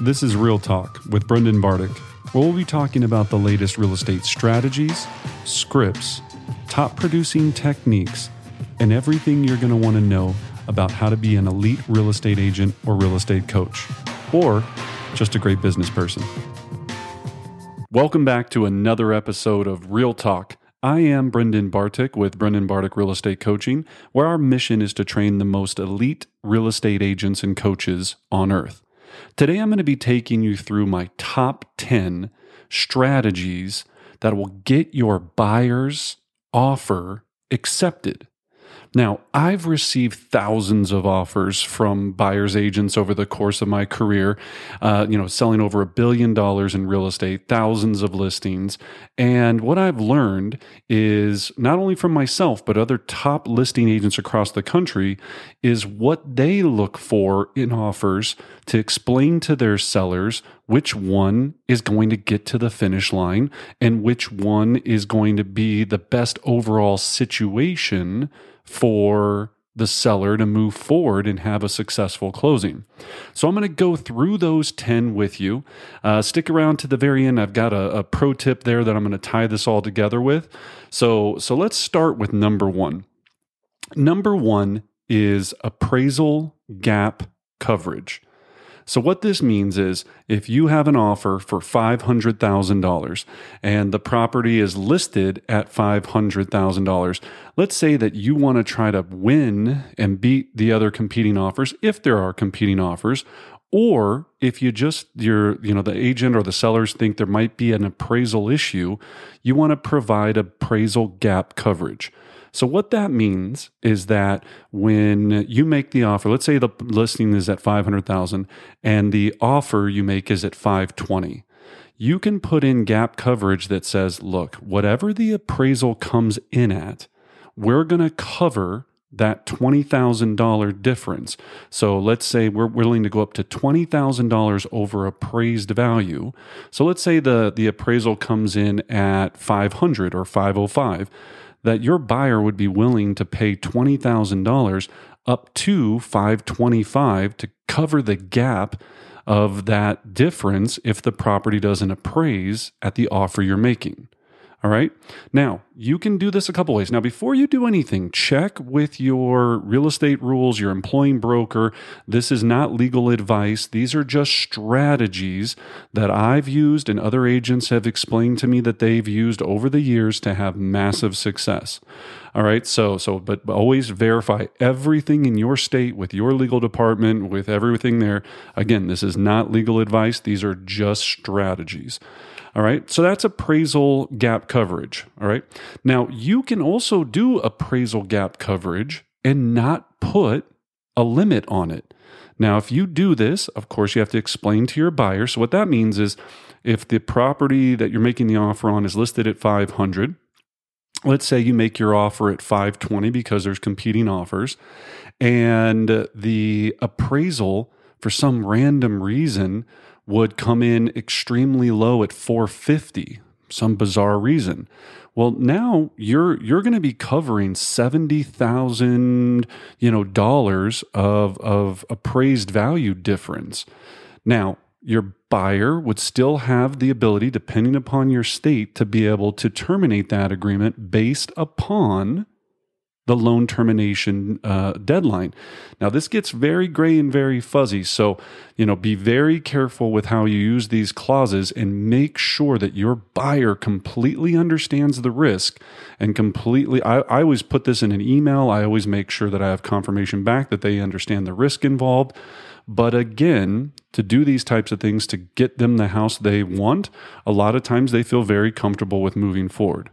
This is Real Talk with Brendan Bartik, where we'll be talking about the latest real estate strategies, scripts, top producing techniques, and everything you're going to want to know about how to be an elite real estate agent or real estate coach, or just a great business person. Welcome back to another episode of Real Talk. I am Brendan Bartik with Brendan Bartik Real Estate Coaching, where our mission is to train the most elite real estate agents and coaches on earth. Today, I'm going to be taking you through my top 10 strategies that will get your buyer's offer accepted now, I've received thousands of offers from buyers agents over the course of my career, uh, you know, selling over a billion dollars in real estate, thousands of listings. And what I've learned is not only from myself, but other top listing agents across the country is what they look for in offers to explain to their sellers which one is going to get to the finish line and which one is going to be the best overall situation for the seller to move forward and have a successful closing. So I'm going to go through those 10 with you. Uh, stick around to the very end. I've got a, a pro tip there that I'm going to tie this all together with. So, so let's start with number one. Number one is appraisal gap coverage. So, what this means is if you have an offer for $500,000 and the property is listed at $500,000, let's say that you want to try to win and beat the other competing offers, if there are competing offers, or if you just your you know the agent or the sellers think there might be an appraisal issue you want to provide appraisal gap coverage so what that means is that when you make the offer, let's say the listing is at 500,000 and the offer you make is at 520. You can put in gap coverage that says, look, whatever the appraisal comes in at, we're going to cover that $20,000 difference. So let's say we're willing to go up to $20,000 over appraised value. So let's say the, the appraisal comes in at 500 or 505 that your buyer would be willing to pay $20,000 up to 525 to cover the gap of that difference if the property doesn't appraise at the offer you're making. All right. Now, you can do this a couple ways. Now, before you do anything, check with your real estate rules, your employing broker. This is not legal advice. These are just strategies that I've used and other agents have explained to me that they've used over the years to have massive success. All right. So, so, but always verify everything in your state with your legal department, with everything there. Again, this is not legal advice. These are just strategies. All right. So that's appraisal gap coverage. All right. Now you can also do appraisal gap coverage and not put a limit on it. Now, if you do this, of course, you have to explain to your buyer. So what that means is if the property that you're making the offer on is listed at 500, let's say you make your offer at 520 because there's competing offers and the appraisal for some random reason would come in extremely low at 450 some bizarre reason. Well now you're you're going to be covering 70,000 you know dollars of of appraised value difference. Now your buyer would still have the ability depending upon your state to be able to terminate that agreement based upon the loan termination uh, deadline. Now, this gets very gray and very fuzzy. So, you know, be very careful with how you use these clauses and make sure that your buyer completely understands the risk and completely. I, I always put this in an email. I always make sure that I have confirmation back that they understand the risk involved. But again, to do these types of things to get them the house they want, a lot of times they feel very comfortable with moving forward.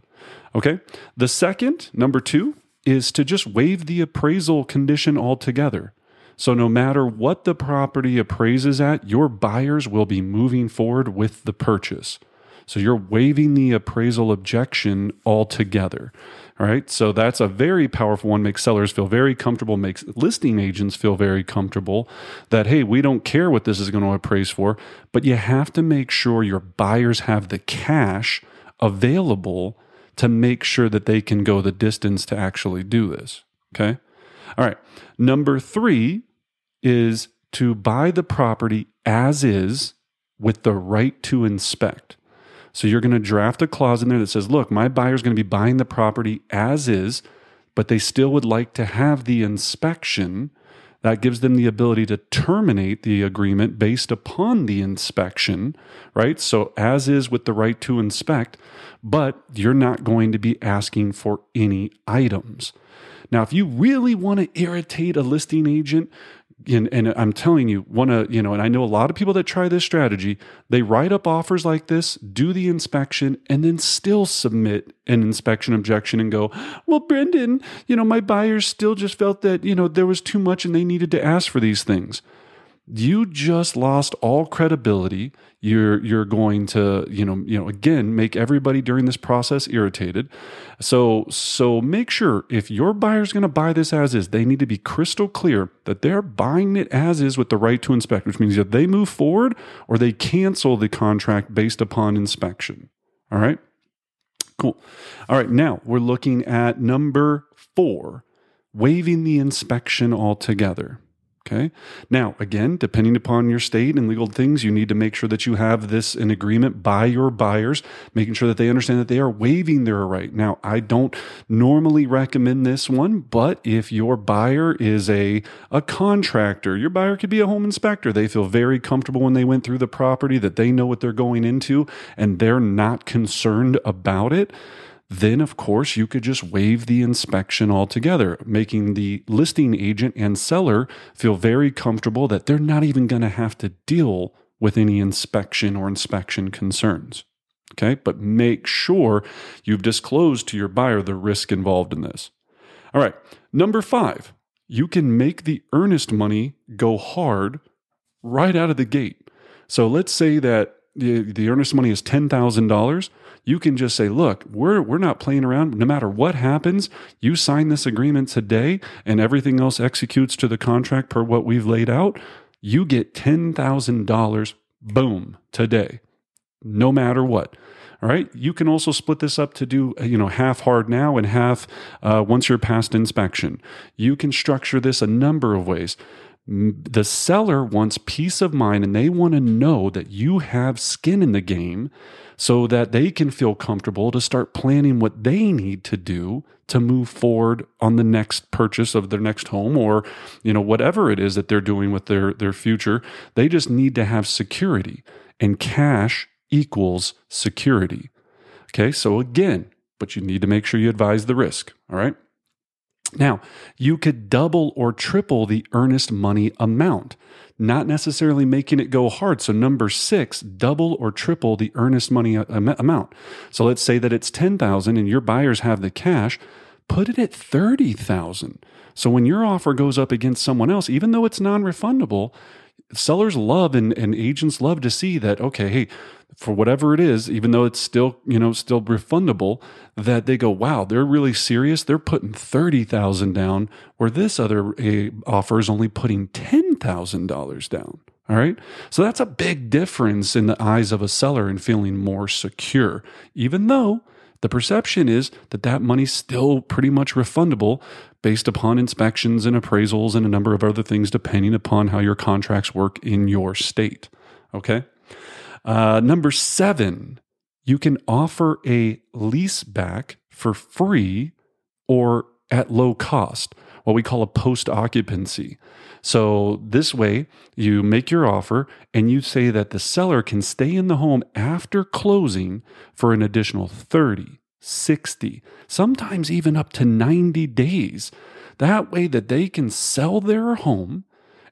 Okay. The second, number two, is to just waive the appraisal condition altogether. So, no matter what the property appraises at, your buyers will be moving forward with the purchase. So, you're waiving the appraisal objection altogether. All right. So, that's a very powerful one. Makes sellers feel very comfortable, makes listing agents feel very comfortable that, hey, we don't care what this is going to appraise for, but you have to make sure your buyers have the cash available to make sure that they can go the distance to actually do this. Okay. All right. Number three is to buy the property as is with the right to inspect. So you're going to draft a clause in there that says, look, my buyer's going to be buying the property as is, but they still would like to have the inspection. That gives them the ability to terminate the agreement based upon the inspection, right? So, as is with the right to inspect, but you're not going to be asking for any items. Now, if you really want to irritate a listing agent, and, and I'm telling you, one of you know, and I know a lot of people that try this strategy. They write up offers like this, do the inspection, and then still submit an inspection objection and go, "Well, Brendan, you know, my buyers still just felt that you know there was too much and they needed to ask for these things." You just lost all credibility. You're you're going to you know you know again make everybody during this process irritated. So so make sure if your buyer's going to buy this as is they need to be crystal clear that they're buying it as is with the right to inspect which means that they move forward or they cancel the contract based upon inspection. All right? Cool. All right now we're looking at number 4 waiving the inspection altogether Okay. Now, again, depending upon your state and legal things, you need to make sure that you have this in agreement by your buyers, making sure that they understand that they are waiving their right. Now, I don't normally recommend this one, but if your buyer is a, a contractor, your buyer could be a home inspector. They feel very comfortable when they went through the property that they know what they're going into and they're not concerned about it then of course you could just waive the inspection altogether, making the listing agent and seller feel very comfortable that they're not even going to have to deal with any inspection or inspection concerns. Okay, but make sure you've disclosed to your buyer the risk involved in this. All right, number five, you can make the earnest money go hard right out of the gate. So let's say that the, the earnest money is $10,000 you can just say, look, we're, we're not playing around. No matter what happens, you sign this agreement today and everything else executes to the contract per what we've laid out. You get $10,000, boom, today, no matter what. All right. You can also split this up to do, you know, half hard now and half uh, once you're past inspection. You can structure this a number of ways. The seller wants peace of mind and they want to know that you have skin in the game so that they can feel comfortable to start planning what they need to do to move forward on the next purchase of their next home or you know whatever it is that they're doing with their their future. They just need to have security and cash equals security. Okay so again but you need to make sure you advise the risk all right now, you could double or triple the earnest money amount not necessarily making it go hard. So, number six, double or triple the earnest money uh, amount. So, let's say that it's 10,000 and your buyers have the cash, put it at 30,000. So, when your offer goes up against someone else, even though it's non refundable, sellers love and, and agents love to see that, okay, hey, for whatever it is, even though it's still, you know, still refundable, that they go, wow, they're really serious. They're putting 30,000 down where this other offer is only putting $10,000 down. All right. So that's a big difference in the eyes of a seller and feeling more secure, even though the perception is that that money's still pretty much refundable based upon inspections and appraisals and a number of other things, depending upon how your contracts work in your state. Okay. Uh, number seven, you can offer a lease back for free or at low cost, what we call a post occupancy. So, this way, you make your offer and you say that the seller can stay in the home after closing for an additional 30, 60, sometimes even up to 90 days. That way, that they can sell their home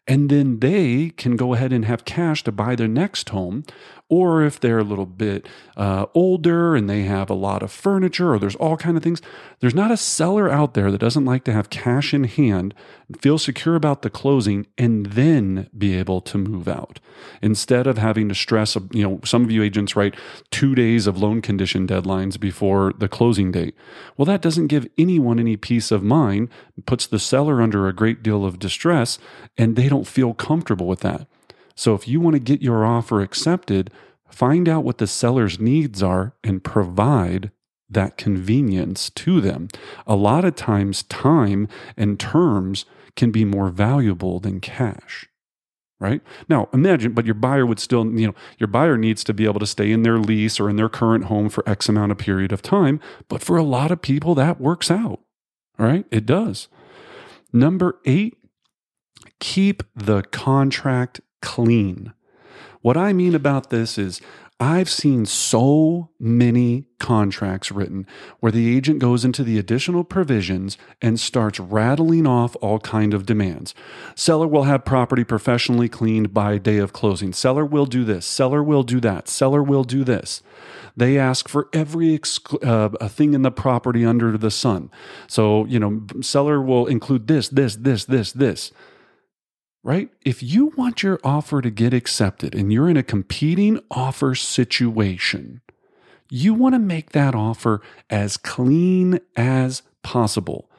and then they can go ahead and have cash to buy their next home or if they're a little bit uh, older and they have a lot of furniture or there's all kind of things there's not a seller out there that doesn't like to have cash in hand feel secure about the closing and then be able to move out. Instead of having to stress you know some of you agents write two days of loan condition deadlines before the closing date. Well that doesn't give anyone any peace of mind puts the seller under a great deal of distress and they don't feel comfortable with that so if you want to get your offer accepted, find out what the seller's needs are and provide that convenience to them. A lot of times, time and terms can be more valuable than cash. right? Now, imagine, but your buyer would still, you know, your buyer needs to be able to stay in their lease or in their current home for X amount of period of time. But for a lot of people, that works out, right? It does. Number eight, keep the contract clean. What I mean about this is I've seen so many contracts written where the agent goes into the additional provisions and starts rattling off all kind of demands. Seller will have property professionally cleaned by day of closing. Seller will do this. Seller will do that. Seller will do this. They ask for every uh, thing in the property under the sun. So, you know, seller will include this, this, this, this, this right? If you want your offer to get accepted and you're in a competing offer situation, you want to make that offer as clean as possible.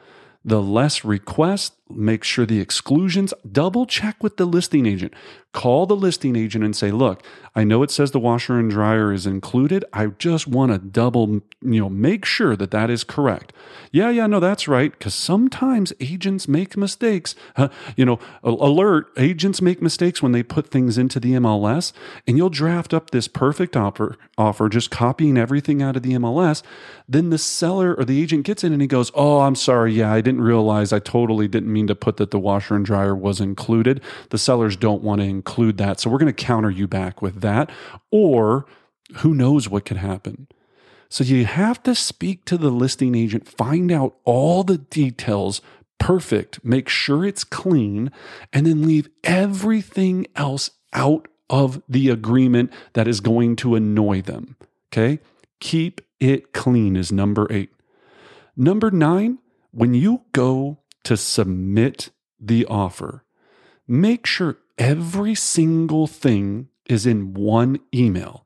The less requests, make sure the exclusions, double check with the listing agent. Call the listing agent and say, "Look, I know it says the washer and dryer is included. I just want to double, you know, make sure that that is correct." Yeah, yeah, no, that's right cuz sometimes agents make mistakes. Uh, you know, alert, agents make mistakes when they put things into the MLS and you'll draft up this perfect offer offer just copying everything out of the MLS, then the seller or the agent gets in and he goes, "Oh, I'm sorry. Yeah, I didn't realize. I totally didn't mean to put that the washer and dryer was included." The sellers don't want to include that. So we're going to counter you back with that. Or who knows what could happen. So you have to speak to the listing agent, find out all the details perfect, make sure it's clean, and then leave everything else out of the agreement that is going to annoy them. Okay? Keep it clean is number eight. Number nine, when you go to submit the offer, make sure every single thing is in one email.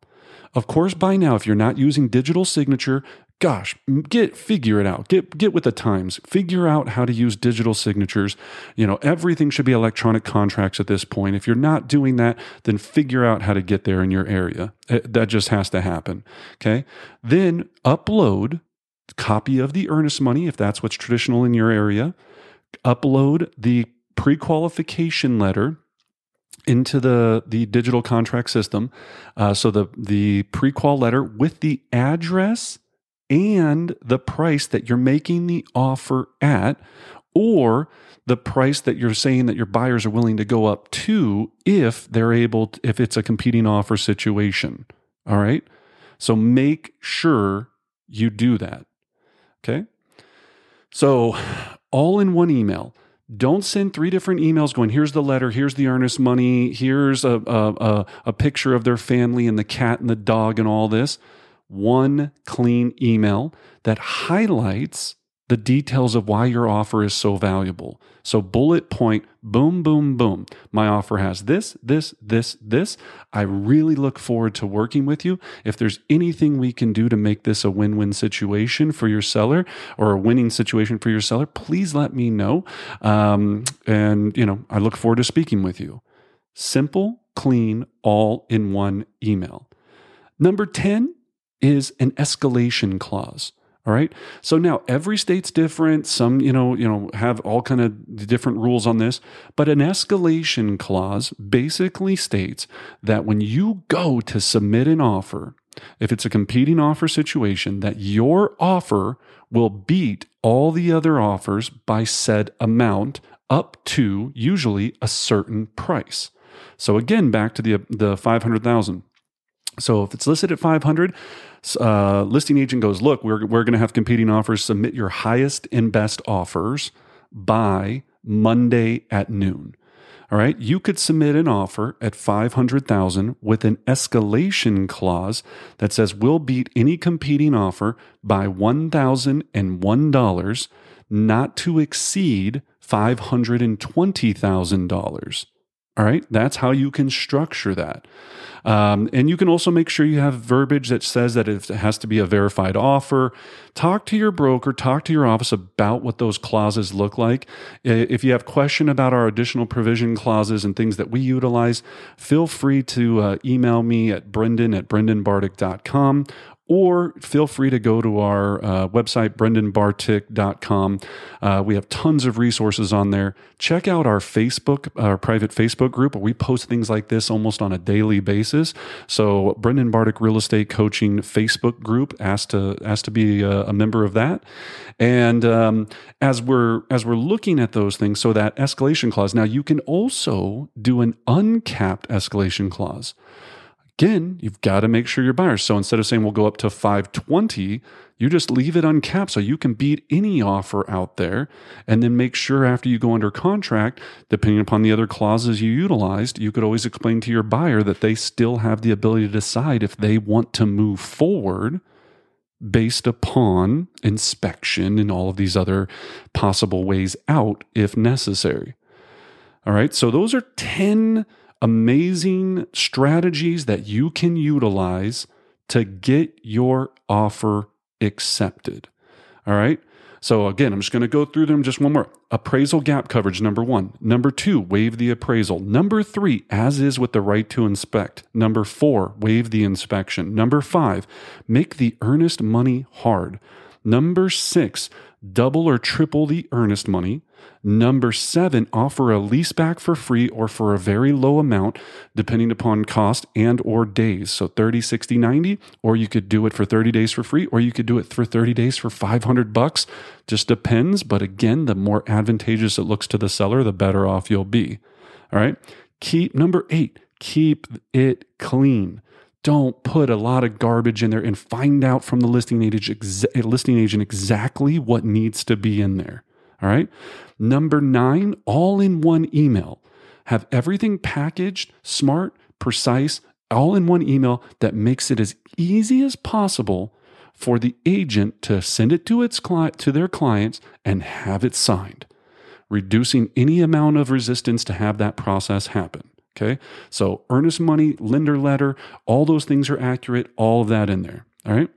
Of course, by now, if you're not using digital signature, gosh, get figure it out. Get get with the times. Figure out how to use digital signatures. You know, everything should be electronic contracts at this point. If you're not doing that, then figure out how to get there in your area. Eh, that just has to happen. Okay? Then upload copy of the earnest money if that's what's traditional in your area. Upload the pre-qualification letter into the the digital contract system. Uh, so the the prequal letter with the address and the price that you're making the offer at, or the price that you're saying that your buyers are willing to go up to if they're able to, if it's a competing offer situation. All right. So make sure you do that. Okay. So all in one email. Don't send three different emails going, here's the letter, here's the earnest money, here's a, a, a, a, picture of their family and the cat and the dog and all this. One clean email that highlights the details of why your offer is so valuable. So, bullet point, boom, boom, boom. My offer has this, this, this, this. I really look forward to working with you. If there's anything we can do to make this a win win situation for your seller or a winning situation for your seller, please let me know. Um, and, you know, I look forward to speaking with you. Simple, clean, all in one email. Number 10 is an escalation clause. All right. So now every state's different. Some, you know, you know, have all kind of different rules on this, but an escalation clause basically states that when you go to submit an offer, if it's a competing offer situation, that your offer will beat all the other offers by said amount up to usually a certain price. So again, back to the the 500,000. So if it's listed at 500, uh, listing agent goes, look, we're, we're going to have competing offers. Submit your highest and best offers by Monday at noon. All right. You could submit an offer at 500,000 with an escalation clause that says we'll beat any competing offer by $1,001 not to exceed $520,000. All right. That's how you can structure that. Um, and you can also make sure you have verbiage that says that it has to be a verified offer. Talk to your broker, talk to your office about what those clauses look like. If you have question about our additional provision clauses and things that we utilize, feel free to uh, email me at brendan at brendanbartik.com or feel free to go to our uh, website, brendanbartik.com. Uh, we have tons of resources on there. Check out our Facebook, our private Facebook group where we post things like this almost on a daily basis. So, Brendan Bartik Real Estate Coaching Facebook group asked to asked to be a, a member of that. And um, as we're as we're looking at those things, so that escalation clause. Now, you can also do an uncapped escalation clause. Again, you've got to make sure your buyers. So instead of saying we'll go up to 520, you just leave it uncapped so you can beat any offer out there. And then make sure after you go under contract, depending upon the other clauses you utilized, you could always explain to your buyer that they still have the ability to decide if they want to move forward based upon inspection and all of these other possible ways out if necessary. All right. So those are 10 amazing strategies that you can utilize to get your offer accepted. All right. So, again, I'm just going to go through them just one more. Appraisal gap coverage, number one. Number two, waive the appraisal. Number three, as is with the right to inspect. Number four, waive the inspection. Number five, make the earnest money hard. Number six, double or triple the earnest money. Number seven, offer a lease back for free or for a very low amount, depending upon cost and or days. So 30, 60, 90, or you could do it for 30 days for free, or you could do it for 30 days for 500 bucks. Just depends. But again, the more advantageous it looks to the seller, the better off you'll be. All right. Keep number eight, keep it clean don't put a lot of garbage in there and find out from the listing agent, exa- listing agent exactly what needs to be in there. All right. Number nine, all in one email. Have everything packaged, smart, precise, all in one email that makes it as easy as possible for the agent to send it to its client to their clients and have it signed, reducing any amount of resistance to have that process happen. Okay. So earnest money, lender letter, all those things are accurate, all of that in there. All right.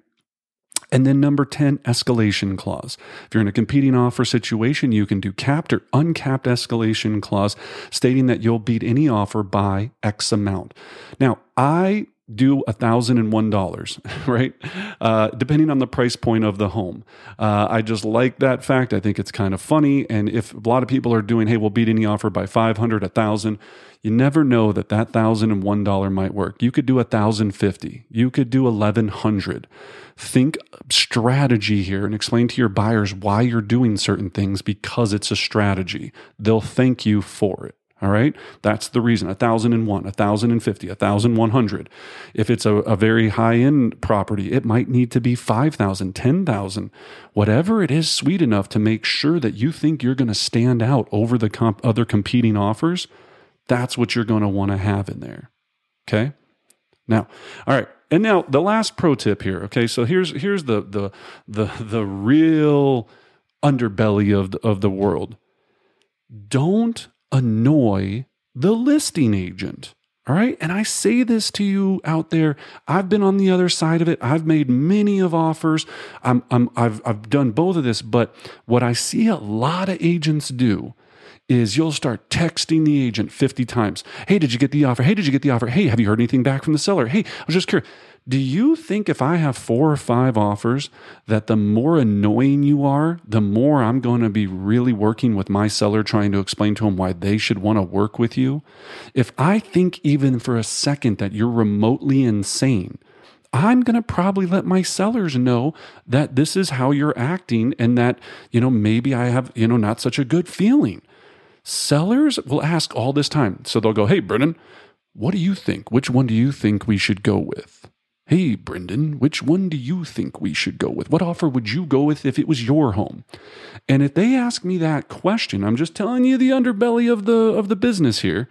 And then number 10, escalation clause. If you're in a competing offer situation, you can do capped or uncapped escalation clause stating that you'll beat any offer by X amount. Now, I do a $1,001, right? Uh, depending on the price point of the home. Uh, I just like that fact. I think it's kind of funny. And if a lot of people are doing, hey, we'll beat any offer by 500, 1,000, you never know that that $1,001 might work. You could do a 1,050. You could do 1,100. Think strategy here and explain to your buyers why you're doing certain things because it's a strategy. They'll thank you for it. All right. That's the reason. 1001, 1050, 1100. If it's a, a very high end property, it might need to be 5000, 10,000, whatever it is sweet enough to make sure that you think you're going to stand out over the comp- other competing offers. That's what you're going to want to have in there. Okay. Now, all right. And now the last pro tip here. Okay. So here's, here's the, the, the, the real underbelly of the, of the world. Don't annoy the listing agent. All right. And I say this to you out there. I've been on the other side of it. I've made many of offers. I'm, I'm, I've, I've done both of this. But what I see a lot of agents do is you'll start texting the agent 50 times. Hey, did you get the offer? Hey, did you get the offer? Hey, have you heard anything back from the seller? Hey, I was just curious. Do you think if I have four or five offers, that the more annoying you are, the more I'm going to be really working with my seller trying to explain to them why they should want to work with you? If I think even for a second that you're remotely insane, I'm going to probably let my sellers know that this is how you're acting and that, you know, maybe I have, you know, not such a good feeling. Sellers will ask all this time. So they'll go, Hey, Brennan, what do you think? Which one do you think we should go with? Hey, Brendan, which one do you think we should go with? What offer would you go with if it was your home? And if they ask me that question, I'm just telling you the underbelly of the of the business here.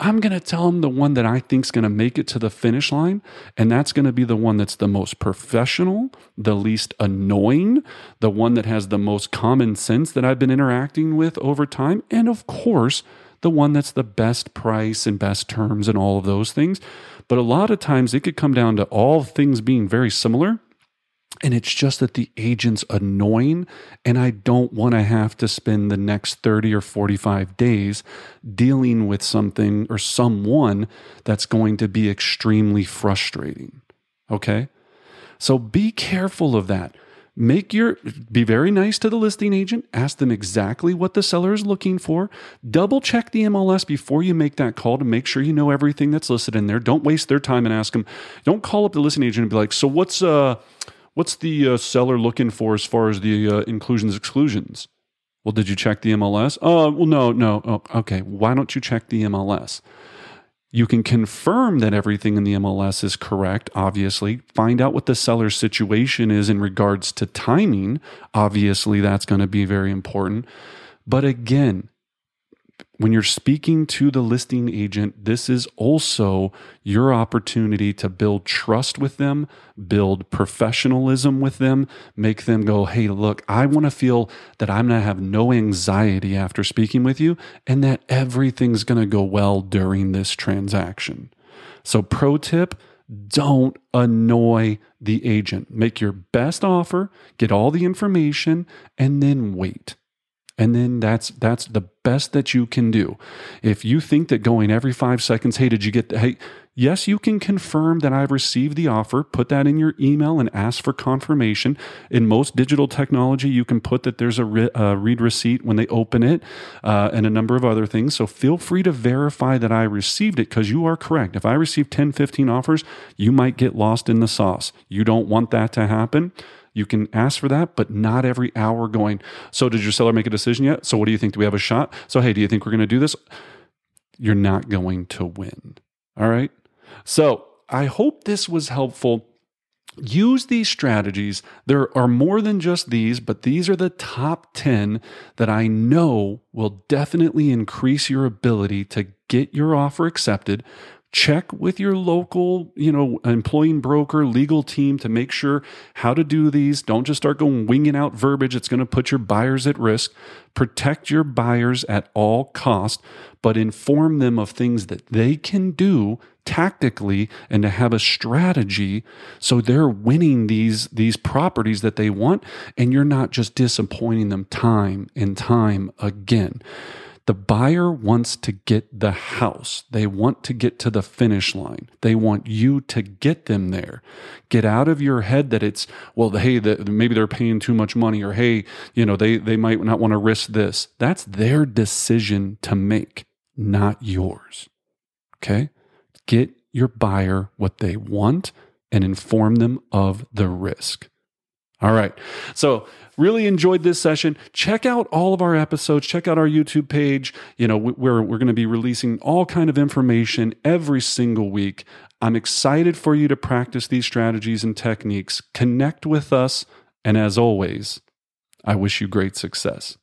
I'm going to tell them the one that I think is going to make it to the finish line, and that's going to be the one that's the most professional, the least annoying, the one that has the most common sense that I've been interacting with over time, and of course, the one that's the best price and best terms and all of those things. But a lot of times it could come down to all things being very similar. And it's just that the agent's annoying, and I don't want to have to spend the next 30 or 45 days dealing with something or someone that's going to be extremely frustrating. Okay? So be careful of that. Make your be very nice to the listing agent. Ask them exactly what the seller is looking for. Double check the MLS before you make that call to make sure you know everything that's listed in there. Don't waste their time and ask them. Don't call up the listing agent and be like, "So what's uh what's the uh, seller looking for as far as the uh, inclusions exclusions?" Well, did you check the MLS? Oh, well, no, no. Oh, okay. Why don't you check the MLS? You can confirm that everything in the MLS is correct, obviously. Find out what the seller's situation is in regards to timing. Obviously, that's going to be very important. But again, when you're speaking to the listing agent, this is also your opportunity to build trust with them, build professionalism with them, make them go, hey, look, I want to feel that I'm going to have no anxiety after speaking with you and that everything's going to go well during this transaction. So, pro tip don't annoy the agent. Make your best offer, get all the information, and then wait and then that's that's the best that you can do. If you think that going every five seconds hey did you get the, hey yes you can confirm that i've received the offer put that in your email and ask for confirmation. In most digital technology you can put that there's a, re, read receipt when they open it uh, and a number of other things. So feel free to verify that i received it because you are correct. If i receive 10 15 offers you might get lost in the sauce. You don't want that to happen you can ask for that, but not every hour going, so did your seller make a decision yet? So what do you think? Do we have a shot? So, hey, do you think we're going to do this? You're not going to win. All right. So I hope this was helpful. Use these strategies. There are more than just these, but these are the top 10 that I know will definitely increase your ability to get your offer accepted check with your local, you know, employing broker, legal team to make sure how to do these. Don't just start going winging out verbiage. It's going to put your buyers at risk. Protect your buyers at all cost, but inform them of things that they can do tactically and to have a strategy so they're winning these these properties that they want and you're not just disappointing them time and time again. The buyer wants to get the house. They want to get to the finish line. They want you to get them there. Get out of your head that it's, well, hey, the, maybe they're paying too much money or hey, you know, they, they might not want to risk this. That's their decision to make, not yours. Okay. Get your buyer what they want and inform them of the risk. All right. So, really enjoyed this session. Check out all of our episodes. Check out our YouTube page. You know, we're we're going to be releasing all kind of information every single week. I'm excited for you to practice these strategies and techniques. Connect with us, and as always, I wish you great success.